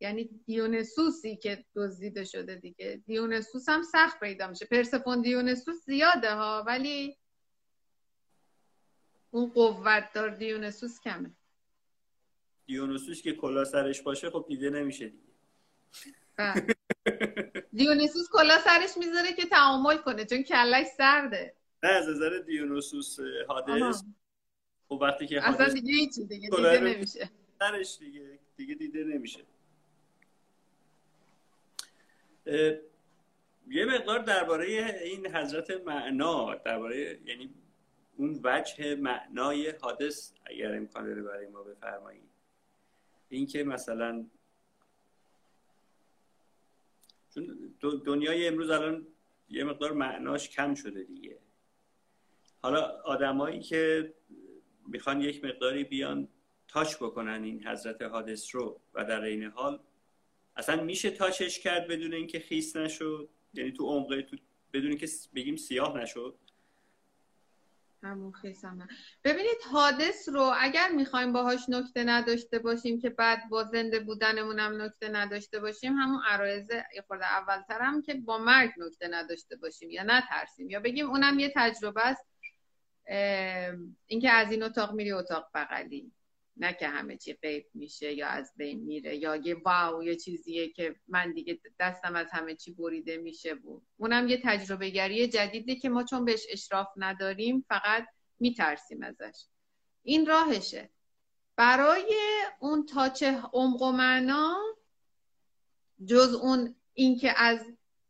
یعنی دیونسوسی که دزدیده شده دیگه. دیونسوس هم سخت پیدا میشه. پرسفون دیونسوس زیاده ها ولی اون قوت دار دیونسوس کمه. دیونسوس که کلا سرش باشه خب دیده نمیشه دیگه. بله. دیونسوس کلا سرش می‌ذاره که تعامل کنه چون کلش سرده. نه از نظر دیونسوس حادث. خب وقتی که اصلا دیگه هیچی دیگه دیده نمیشه. سرش دیگه دیگه دیده نمیشه. یه مقدار درباره این حضرت معنا درباره یعنی اون وجه معنای حادث اگر امکان داره برای ما بفرمایید. اینکه مثلا چون دنیای امروز الان یه مقدار معناش کم شده دیگه. حالا آدمایی که می‌خوان یک مقداری بیان تاچ بکنن این حضرت حادث رو و در این حال اصلا میشه تاچش کرد بدون اینکه خیس نشد؟ یعنی تو عمقه تو بدون اینکه بگیم سیاه نشد؟ همون ببینید حادث رو اگر می‌خوایم باهاش نکته نداشته باشیم که بعد با زنده بودنمون هم نکته نداشته باشیم همون عرایز خورده اولتر هم که با مرگ نکته نداشته باشیم یا نترسیم. یا بگیم اونم یه تجربه است اینکه از این اتاق میری اتاق بغلی. نه که همه چی غیب میشه یا از بین میره یا یه واو یه چیزیه که من دیگه دستم از همه چی بریده میشه بود اونم یه تجربه گری جدیده که ما چون بهش اشراف نداریم فقط میترسیم ازش. این راهشه. برای اون تاچه عمق و معنا جز اون اینکه از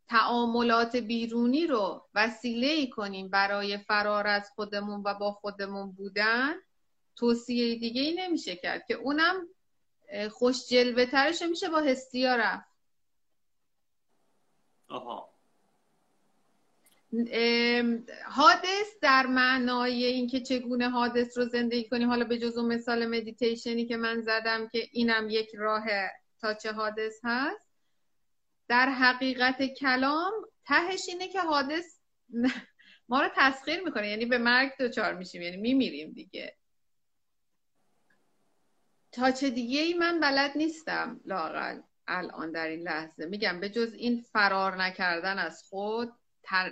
تعاملات بیرونی رو وسیله ای کنیم برای فرار از خودمون و با خودمون بودن توصیه دیگه ای نمیشه کرد که اونم خوش جلوه ترش میشه با هستیا رفت آها حادث در معنای اینکه چگونه حادث رو زندگی کنی. حالا به جز اون مثال مدیتیشنی که من زدم که اینم یک راه تا چه حادث هست. در حقیقت کلام تهش اینه که حادث [LAUGHS] ما رو تسخیر می‌کنه. یعنی به مرگ دچار میشیم. یعنی میمیریم دیگه. تا چه دیگه ای من بلد نیستم لاقل الان در این لحظه. میگم به جز این فرار نکردن از خود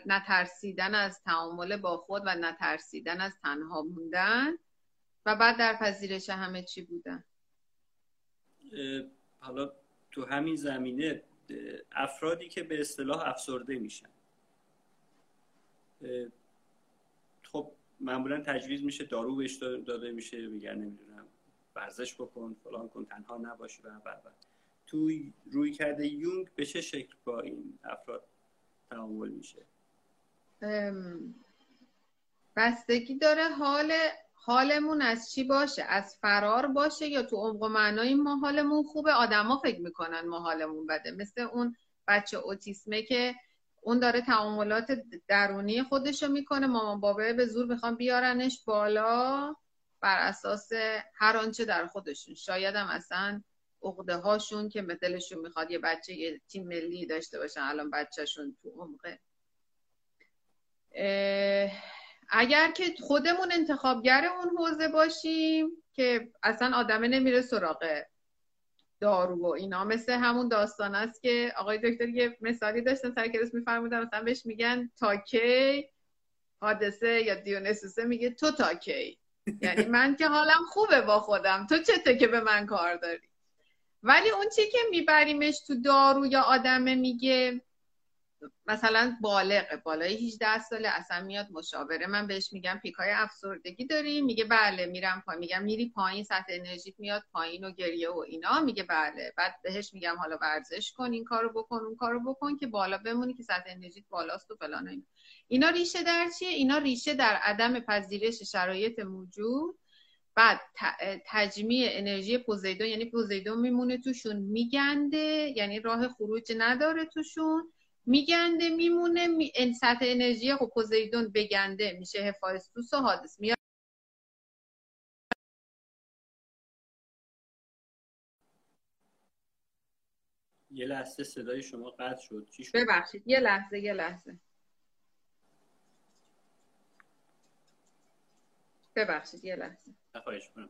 نترسیدن از تعامل با خود و نترسیدن از تنها موندن و بعد در پذیرش همه چی بودن. حالا تو همین زمینه افرادی که به اصطلاح افسرده میشن. خب معمولا تجویز میشه دارو بهش داده میشه میگن نمی‌دونم ورزش بکن فلان کن تنها نباشی و بعد تو روی کرده یونگ به چه شکل با این افراد تعامل میشه؟ بستگی داره حال حالمون از چی باشه؟ از فرار باشه یا تو عمق و معنای ما حالمون خوبه؟ آدما فکر می‌کنن ما حالمون بده. مثل اون بچه اوتیسمه که اون داره تعاملات درونی خودشو می‌کنه. مامان بابا به زور می‌خوان بیارنش بالا. بر اساس هر آنچه در خودشون. شاید هم اصلا عقده هاشون که دلشون می‌خواد یه بچه یه تیم ملی داشته باشن الان بچهشون تو عمقه اگر که خودمون انتخابگر اون حوزه باشیم که اصلا آدمه نمیره سراغ دارو و اینا. مثل همون داستان است که آقای دکتر یه مثالی داشتن سر کلاس میفرمودن مثلا بهش میگن تاکی حادثه یا دیونسوسه میگه تو تاکی. یعنی من که حالم خوبه با خودم. تو چته که به من کار داری؟ ولی اون چی که میبریمش تو دارو یا آدمه میگه مثلا بالغه. بالای 18 ساله اصلا میاد مشاوره. من بهش میگم پیکای افسردگی داری؟ میگه بله میرم پایین. میگم میری پایین سطح انرژیت میاد پایین و گریه و اینا. میگه بله. بعد بهش میگم حالا ورزش کن این کارو بکن اون کارو بکن که بالا بمونی که سطح انرژیت بالاست و فلان اینا. اینا ریشه در چیه؟ اینا ریشه در عدم پذیرش شرایط موجود بعد تجمیع انرژی پوزیدون یعنی پوزیدون میمونه توشون میگنده یعنی راه خروج نداره توشون. میگنده میمونه می... سطح انرژی خب پوزیدون بگنده میشه هفایستوس و حادث. میاد یه لحظه صدای شما قطع شد. چی شد؟ ببخشید. یه لحظه یه لحظه. ببخشید یه لحظه. خواهش کنم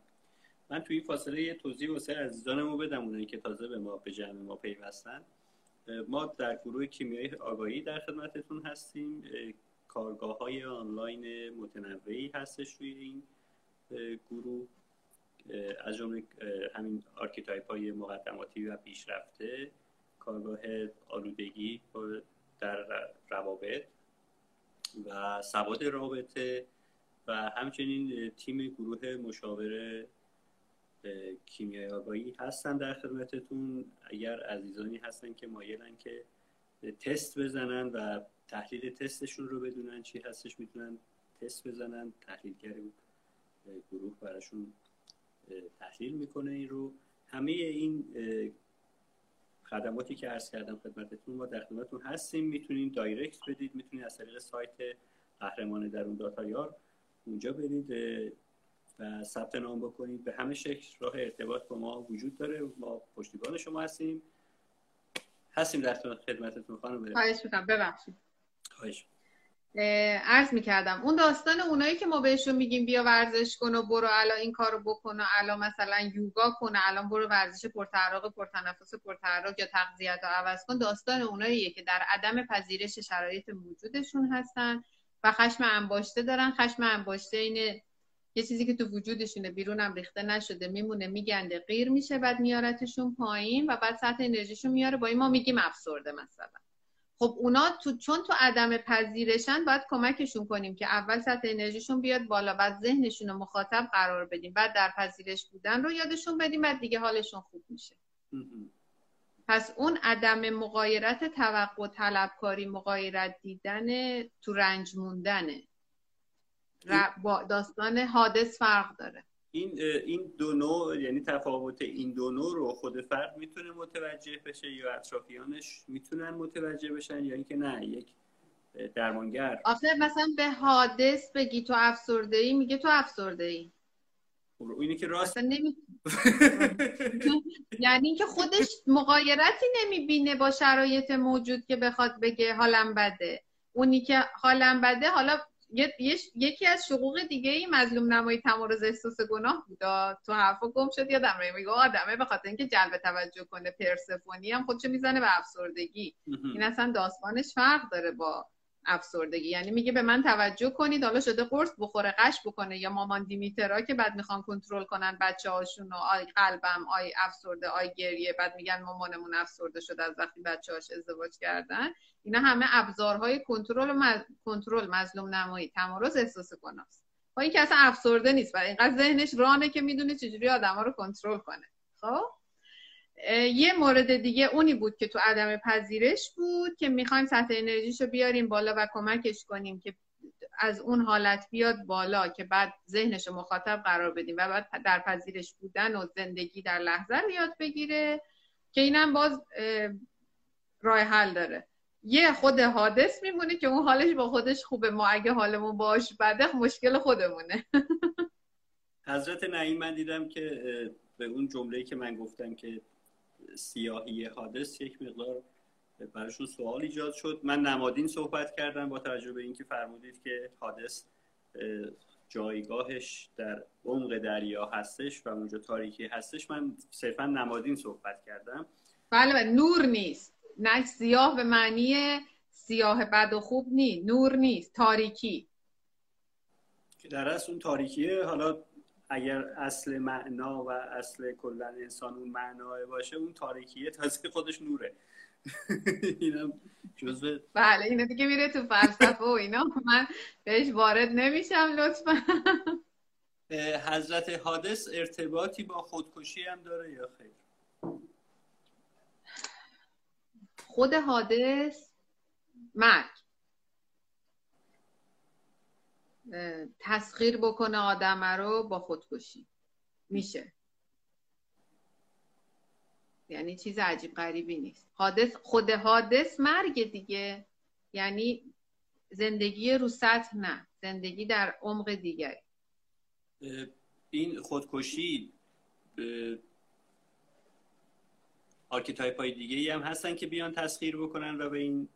من توی فاصله یه توضیح واسه عزیزانمو بدم اونایی که تازه به ما به جمع ما پیوستن. ما در گروه کیمیای آگاهی در خدمتتون هستیم. کارگاه های آنلاین متنوعی هستش روی این گروه. از جمله همین archetype های مقدماتی و پیشرفته کارگاه آلودگی در روابط و سواد رابطه. و همچنین تیم گروه مشاوره کیمیای آگاهی هستن در خدمتتون. اگر عزیزانی هستن که مایلن که تست بزنن و تحلیل تستشون رو بدونن چی هستش می‌تونن تست بزنن. تحلیلگر گروه براشون تحلیل می‌کنه این رو. همه این خدماتی که عرض کردم خدمتتون ما در خدمتتون هستیم. می‌تونید دایرکت بدید. می‌تونید از طریق سایت قهرمان درون داتایار اونجا برید و ثبت نام بکنید. به همه شکل راه ارتباط با ما وجود داره. ما پشتیبان شما هستیم. هستیم در خدمتتون خانم خواهش می‌کنم. ببخشید. خواهش. عرض می‌کردم. اون داستان اونایی که ما بهشون میگیم بیا ورزش کن و برو الان این کارو بکن و الان مثلا یوگا کن الان برو ورزش پرتحرک پرتنفس پرتحرک یا تغذیت رو عوض کن داستان اوناییه که در عدم پذیرش شرایط موجودشون هستن. و خشم انباشته دارن. خشم انباشته اینه یه چیزی که تو وجودشونه. بیرونم ریخته نشده. میمونه میگنده غیر میشه. بعد میارتشون پایین و بعد سطح انرژیشون میاره با این ما میگیم افسرده مثلا. خب اونا تو چون تو عدم پذیرشن باید کمکشون کنیم که اول سطح انرژیشون بیاد بالا بعد ذهنشون رو مخاطب قرار بدیم. بعد در پذیرش بودن رو یادشون بدیم بعد دیگه حالشون خوب میشه. پس اون عدم مقایرت توقع طلبکاری مقایرت دیدن تو رنج موندنه. با داستان حادث فرق داره. این این دو نوع یعنی تفاوت این دو نوع رو خود فرد می‌تونه متوجه بشه یا اطرافیانش می‌تونن متوجه بشن یا اینکه نه یک درمانگر. آخه مثلا به حادث بگی تو افسرده ای میگه تو افسرده ای خب، اینی که راست نمی... [LAUGHS] یعنی اینکه خودش مقایرتی نمی‌بینه با شرایط موجود که بخواد بگه حالم بده. اونی که حالم بده حالا یکی از شقوق دیگه ای مظلوم نمایی تمارز احساس گناه بود. تو حرفا گم شد یادم میگه میگه آدمه به خاطر اینکه جلب توجه کنه. پرسفونی هم خودشو می‌زنه به افسردگی. این اصلا داستانش فرق داره با افسردگی. یعنی میگه به من توجه کنید حالا شده قرص بخوره قش بکنه یا مامان دیمیترا که بعد می‌خوان کنترل کنن بچه هاشون و آی قلبم آی افسرده آی گریه بعد میگن مامانمون افسرده شده از وقتی بچه هاش ازدواج کردن. اینا همه ابزارهای کنترل کنترل مظلوم نمایی تمارز احساس گناست با این که اصلا افسرده نیست و اینقدر ذهنش رانه که می‌دونه چجوری آدما رو کنترل کنه. خب؟ یه مورد دیگه اونی بود که تو عدم پذیرش بود که می‌خوایم سطح انرژیشو بیاریم بالا و کمکش کنیم که از اون حالت بیاد بالا که بعد ذهنش مخاطب قرار بدیم و بعد در پذیرش بودن و زندگی در لحظه رو یاد بگیره که اینم باز راه حل داره. یه خود حادث میمونه که اون حالش با خودش خوبه. ما اگه حالمون باش بده مشکل خودمونه. [LAUGHS] حضرت نعیم من دیدم که به اون جمله‌ای که من گفتم که سیاهی حادث یک مقدار براشون سوال ایجاد شد. من نمادین صحبت کردم با توجه به اینکه فرمودید که حادث جایگاهش در عمق دریا هستش و اونجا تاریکی هستش. من صرفا نمادین صحبت کردم. بله نور نیست. نه سیاه به معنی سیاه بد و خوب نیست نور نیست. تاریکی. که در اصل اون تاریکیه. حالا اگر اصل معنا و اصل کلا انسان اون معناه باشه اون تاریکیه. تازه خودش نوره. [LAUGHS] اینم جزء بله اینو دیگه میره تو فلسفه و اینا. من بهش وارد نمیشم لطفا. حضرت حادث ارتباطی با خودکشی هم داره یا خیر؟ خود حادث مرگ. تسخیر بکنه آدم رو با خودکشی. میشه. یعنی چیز عجیب غریبی نیست. هادس خود هادس مرگ دیگه. یعنی زندگی رو سطح نه. زندگی در عمق دیگری. این خودکشی archetype های دیگه ای هم هستن که بیان تسخیر بکنن و به این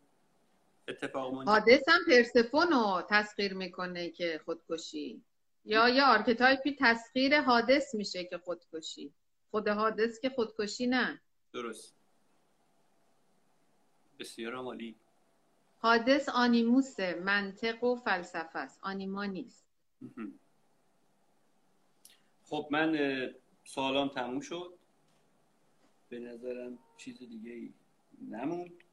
اتفاق هادس هم پرسفون رو تسخیر می‌کنه که خودکشی. یا یه archetype ی تسخیر هادس میشه که خودکشی. خود حادث که خودکشی نه. درست. بسیار عالی. حادث آنیموسه منطق و فلسفه است. آنیما نیست. خب من سوالام تموم شد. به نظرم چیز دیگه ای نموند.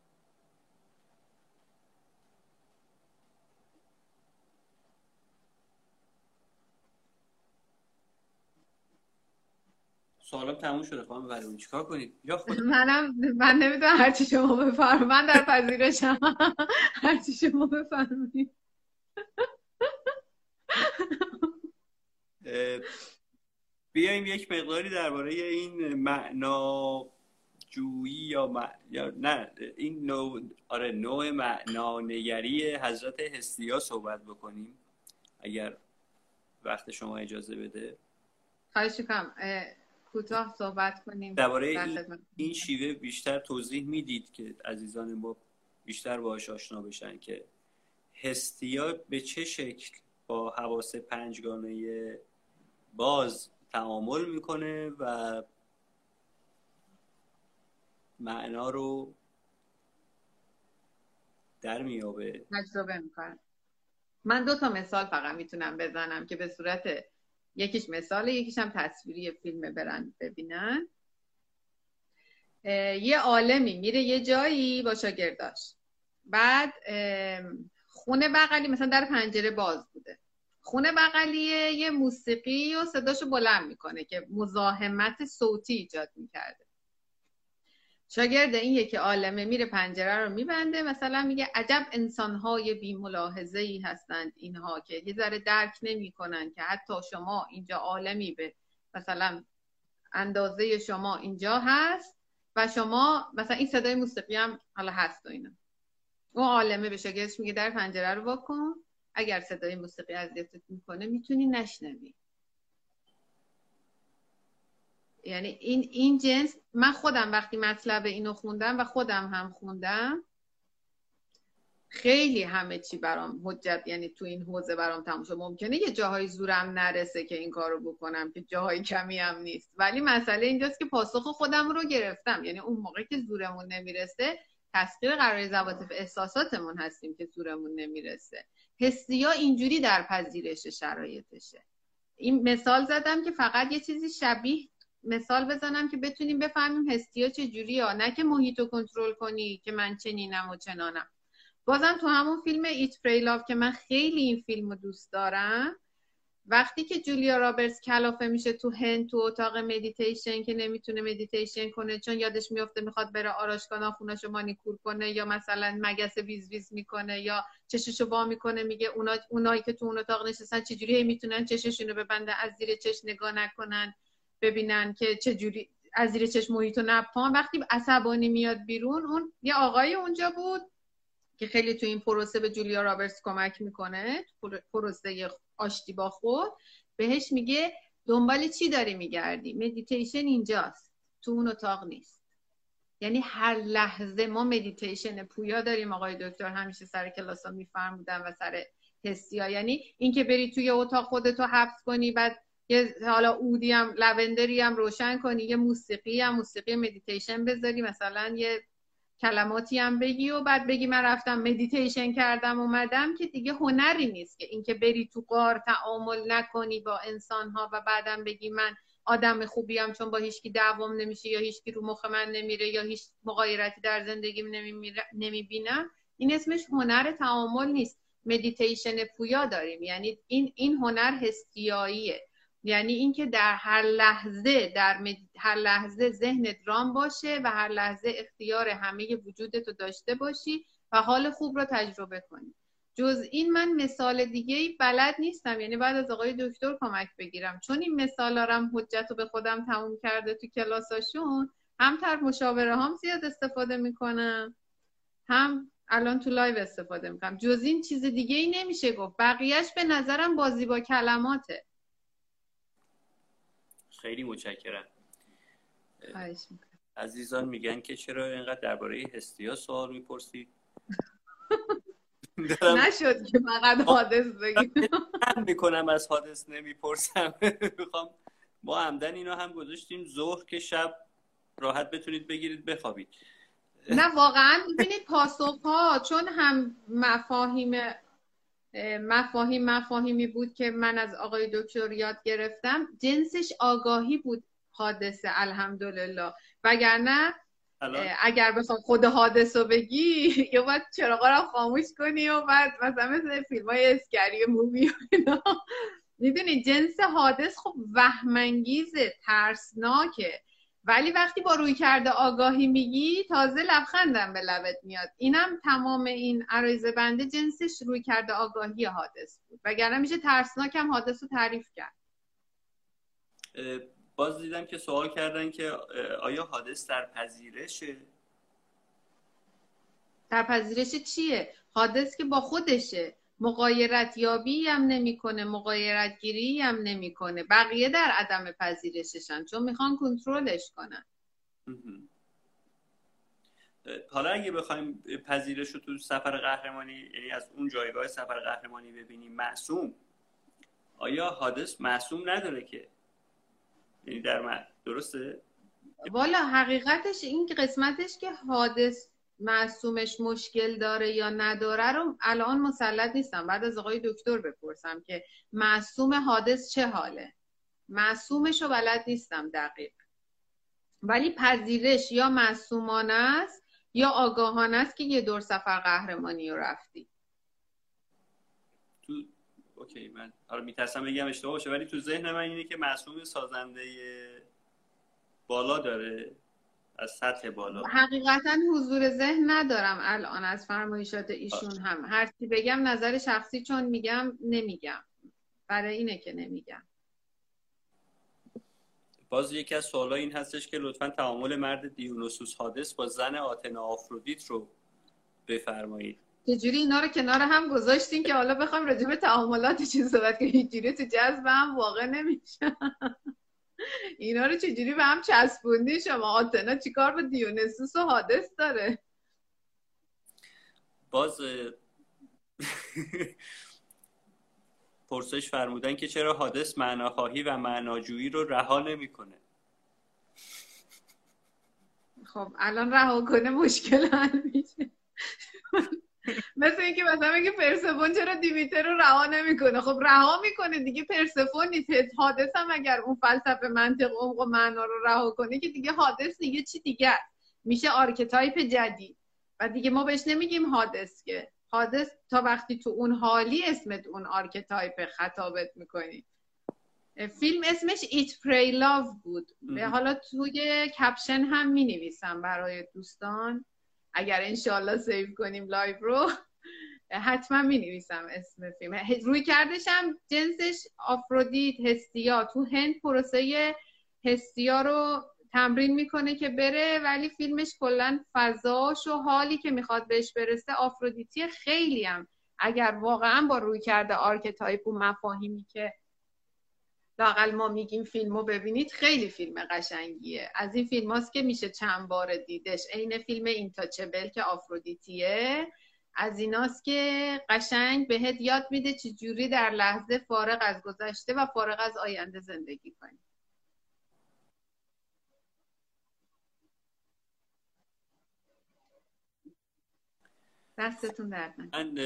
سوالم تموم شده خواهم ولی چیکار کنید یا خود منم من نمی‌دونم هرچی شما بفرمایید. من در پذیرشم. هرچی شما بفرمایید. بیایم یک مقداری درباره این معنا جویی یا, یا نه این نوع آره نوع معنانگری حضرت هستیا صحبت بکنیم. اگر وقت شما اجازه بده. خواهش کنم کوتاه صحبت کنیم. درباره این, این شیوه بیشتر توضیح می‌دید که عزیزان ما بیشتر باهاش آشنا بشن که هستیا به چه شکل با حواس پنجگانه باز تعامل می‌کنه و معنا رو در میابه تجربه می‌کنه من دو تا مثال فقط می‌تونم بزنم که به صورت یکیش مثال یکیش هم تصویری فیلم برن ببینن. یه عالمی میره یه جایی با شاگرداش. بعد خونه بغلی مثلا در پنجره باز بوده. خونه بغلیه یه موسیقی و صداشو بلند می‌کنه که مزاحمت صوتی ایجاد می‌کرده. شاگرد این یکی عالمه میره پنجره رو میبنده مثلا میگه عجب انسانهای بی ملاحظه ای هستند اینها که یه ذره درک نمی‌کنن که حتی شما اینجا عالمی به مثلا اندازه شما اینجا هست و شما مثلا این صدای موسیقی هم حالا هست و اینا. اون عالمه به شاگردش میگه در پنجره رو واکن اگر صدای موسیقی اذیتت می‌کنه می‌تونی نشنوی. یعنی این این جنس من خودم وقتی مطلب اینو خوندم و خودم هم خوندم خیلی همه چی برام حجت یعنی تو این حوزه برام تموم شد. ممکنه یه جاهای زورم نرسه که این کارو بکنم که جاهای کمی هم نیست. ولی مسئله اینجاست که پاسخ خودم رو گرفتم. یعنی اون موقع که زورمون نمی‌رسه تسخیر قرار زواتف احساساتمون هستیم که زورمون نمی‌رسه. حسیا اینجوری در پذیرش شرایطشه. این مثال زدم که فقط یه چیزی شبیه مثال بزنم که بتونیم بفهمیم هستیا چه ها نه که محیط رو کنترل کنی که من چنینم و چنانم. بازم تو همون فیلم Eat Pray که من خیلی این فیلم رو دوست دارم وقتی که جولیا رابرتس کلافه میشه تو هند تو اتاق مدیتیشن که نمی‌تونه مدیتیشن کنه چون یادش میفته می‌خواد بره آرایشگاه ناخوناشو مانیکور کنه یا مثلا مگس ویز ویز می‌کنه یا چششو باز می‌کنه میگه اونا اونایی که تو اون اتاق نشستن چجوری می‌تونن چششونو ببندن از زیر چش نگاه نکنن. ببینن که چجوری از زیر چشم محیطو می‌پان وقتی عصبانی میاد بیرون اون یه آقای اونجا بود که خیلی تو این پروسه به جولیا رابرتس کمک می‌کنه پروسه آشتی با خود بهش میگه دنبال چی داری میگردی؟ مدیتیشن اینجاست. تو اون اتاق نیست. یعنی هر لحظه ما مدیتیشن پویا داریم. آقای دکتر همیشه سر کلاس ها میفرمودن و سر حسی ها یعنی اینکه بری توی اتاق خودتو حبس کنی بعد یه حالا عودی هم lavender ی هم روشن کنی یه موسیقی هم موسیقی مدیتیشن بذاری مثلا یه کلماتی هم بگی و بعد بگی من رفتم مدیتیشن کردم اومدم که دیگه هنری نیست که اینکه بری تو غار تعامل نکنی با انسان ها و بعدم بگی من آدم خوبیم چون با هیچکی دعوام نمیشه یا هیچکی رو مخ من نمیره یا هیچ مغایرتی در زندگیم نمی‌بینم. این اسمش هنر تعامل نیست. مدیتیشن پویا داریم. یعنی این این هنر هستیاییه یعنی اینکه در هر لحظه در هر لحظه ذهنت رام باشه و هر لحظه اختیار همه وجودت رو داشته باشی و حال خوب رو تجربه کنی. جز این من مثال دیگه بلد نیستم. یعنی بعد از آقای دکتر کمک بگیرم. چون این مثال هم حجت رو به خودم تموم کرده تو کلاساشون هم تر مشاوره هم زیاد استفاده می‌کنم هم الان تو لایو استفاده می‌کنم. جز این چیز دیگه ای نمیشه گفت. بقیهش به نظرم بازی با کلماته. خیلی متشکرم. عزیزان میگن که چرا اینقدر درباره هستیا سوال می‌پرسید؟ [LAUGHS] نشد که فقط حادث بگیم. [LAUGHS] می‌کنم از حادث نمی‌پرسم. می‌خوام [LAUGHS] ما عمدن اینو هم گذاشتیم ظهر که شب راحت بتونید بگیرید بخوابید. نه واقعا ببینید پاسخ ها چون هم مفاهیم مفاهیم مفاهیمی بود که من از آقای دکتر یاد گرفتم. جنسش آگاهی بود حادثه الحمدلله. وگرنه اگر بخوام خود حادث رو بگی یا باید چراغا رو خاموش کنی و بعد مثلا مثل فیلم های اسکری مووی اینا. می‌دونی جنس حادث خب وهمانگیزه ترسناکه. ولی وقتی با روی کرده آگاهی میگی تازه لبخندم به لبت میاد. اینم تمام این عرایز بنده جنسش روی کرده آگاهی حادث بود. وگرنه میشه ترسناک هم حادث رو تعریف کرد. باز دیدم که سوال کردن که آیا حادث در پذیرشه در پذیرش چیه؟ حادث که با خودشه. مقایرت یابی هم نمی‌کنه مقایرت گیری هم نمی‌کنه. بقیه در عدم پذیرششن چون می‌خوان کنترلش کنن. حالا اگه بخوایم پذیرش رو تو سفر قهرمانی یعنی از اون جایگاه سفر قهرمانی ببینیم معصوم. آیا حادث معصوم نداره که؟ یعنی در درسته؟ والا حقیقتش این قسمتش که حادث معصومش مشکل داره یا نداره رو الان مسلط نیستم. بعد از آقای دکتر بپرسم که معصوم حادث چه حاله؟ معصومش رو بلد نیستم دقیق. ولی پذیرش یا معصومانه است یا آگاهانه است که یه دور سفر قهرمانی رو رفتی. تو اوکی من حالا میترسم بگم اشتباه باشه ولی تو ذهن من اینه که معصوم سازنده بالا داره. از سطح بالا. حقیقتا حضور ذهن ندارم الان از فرمایشات ایشون هم. هرچی بگم نظر شخصی چون میگم نمیگم. برای اینه که نمیگم. باز یکی از سوالا این هستش که لطفا تعامل مرد دیونوسوس حادث با زن آتنا آفرودیت رو بفرمایید. چجوری اینا رو کنار هم گذاشتین که حالا بخوام راجع به تعاملات چیز صحبت که هیچ تو جذب هم واقع نمیشه اینا رو چجوری به هم چسبوندی؟ شما آتنا چیکار با دیونسوس و حادث داره؟ باز پرسش فرمودن که چرا هادس معناخواهی و معناجویی رو رها نمی‌کنه. خب الان رها کنه مشکل حل میشه. مثل اینکه مثلا میگه پرسفون چرا دیمیتر رو رها نمی‌کنه؟ خب رها می‌کنه دیگه پرسفون نیست. هادس هم اگر اون فلسفه منطق عمق و معنا رو رها کنه که دیگه هادس دیگه چی دیگه میشه archetype جدید. و دیگه ما بهش نمیگیم هادس که. هادس تا وقتی تو اون حالی اسمت اون archetype خطابت می‌کنی. فیلم اسمش Eat Pray Love بود. حالا توی caption هم می نویسم برای دوستان. اگر انشالله save کنیم live رو حتما می نویسم اسم فیلم. روی هم جنسش آفرودیت هستیا. تو هند پروسه هستیا رو تمرین می‌کنه که بره ولی فیلمش کلا فضاش و حالی که می‌خواد بهش برسه آفرودیتی خیلی هم. اگر واقعا با رویکرد archetype و مفاهیمی که لااقل ما میگیم فیلمو ببینید خیلی فیلم قشنگیه. از این فیلم هاست که میشه چند بار دیدش. عین فیلم Intouchable که آفرودیتیه. از ایناست که قشنگ بهت یاد میده چجوری در لحظه فارغ از گذشته و فارغ از آینده زندگی کنی. دستتون درد من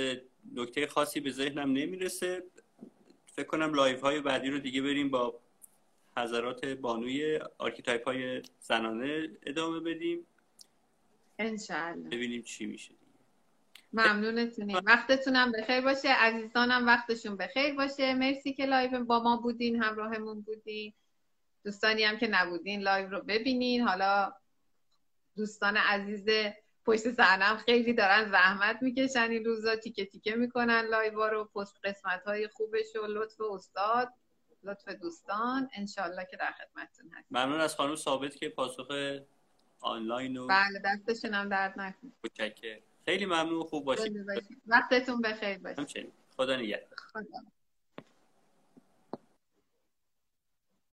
نکته خاصی به ذهنم نمی‌رسه. فکر کنم live های بعدی رو دیگه بریم با حضرات بانوی archetype های زنانه ادامه بدیم. انشالله ببینیم چی میشه ممنونتونیم. وقتتونم بخیر باشه. عزیزانم وقتشون بخیر باشه. مرسی که live با ما بودین همراهمون بودین. دوستانی هم که نبودین live رو ببینین. حالا دوستان عزیز پشت صحنه خیلی دارن زحمت می‌کشن این روزا تیکه تیکه می‌کنن لایوا رو پست قسمت های خوبش و لطف استاد لطف دوستان. انشالله که در خدمتتون هست ممنون از خانم ثابت که پاسخ آنلاین و بله دستشون هم درد نکنه. خیلی ممنون خوب باشید. وقتتون بخیر. باشه خدا نگهدار.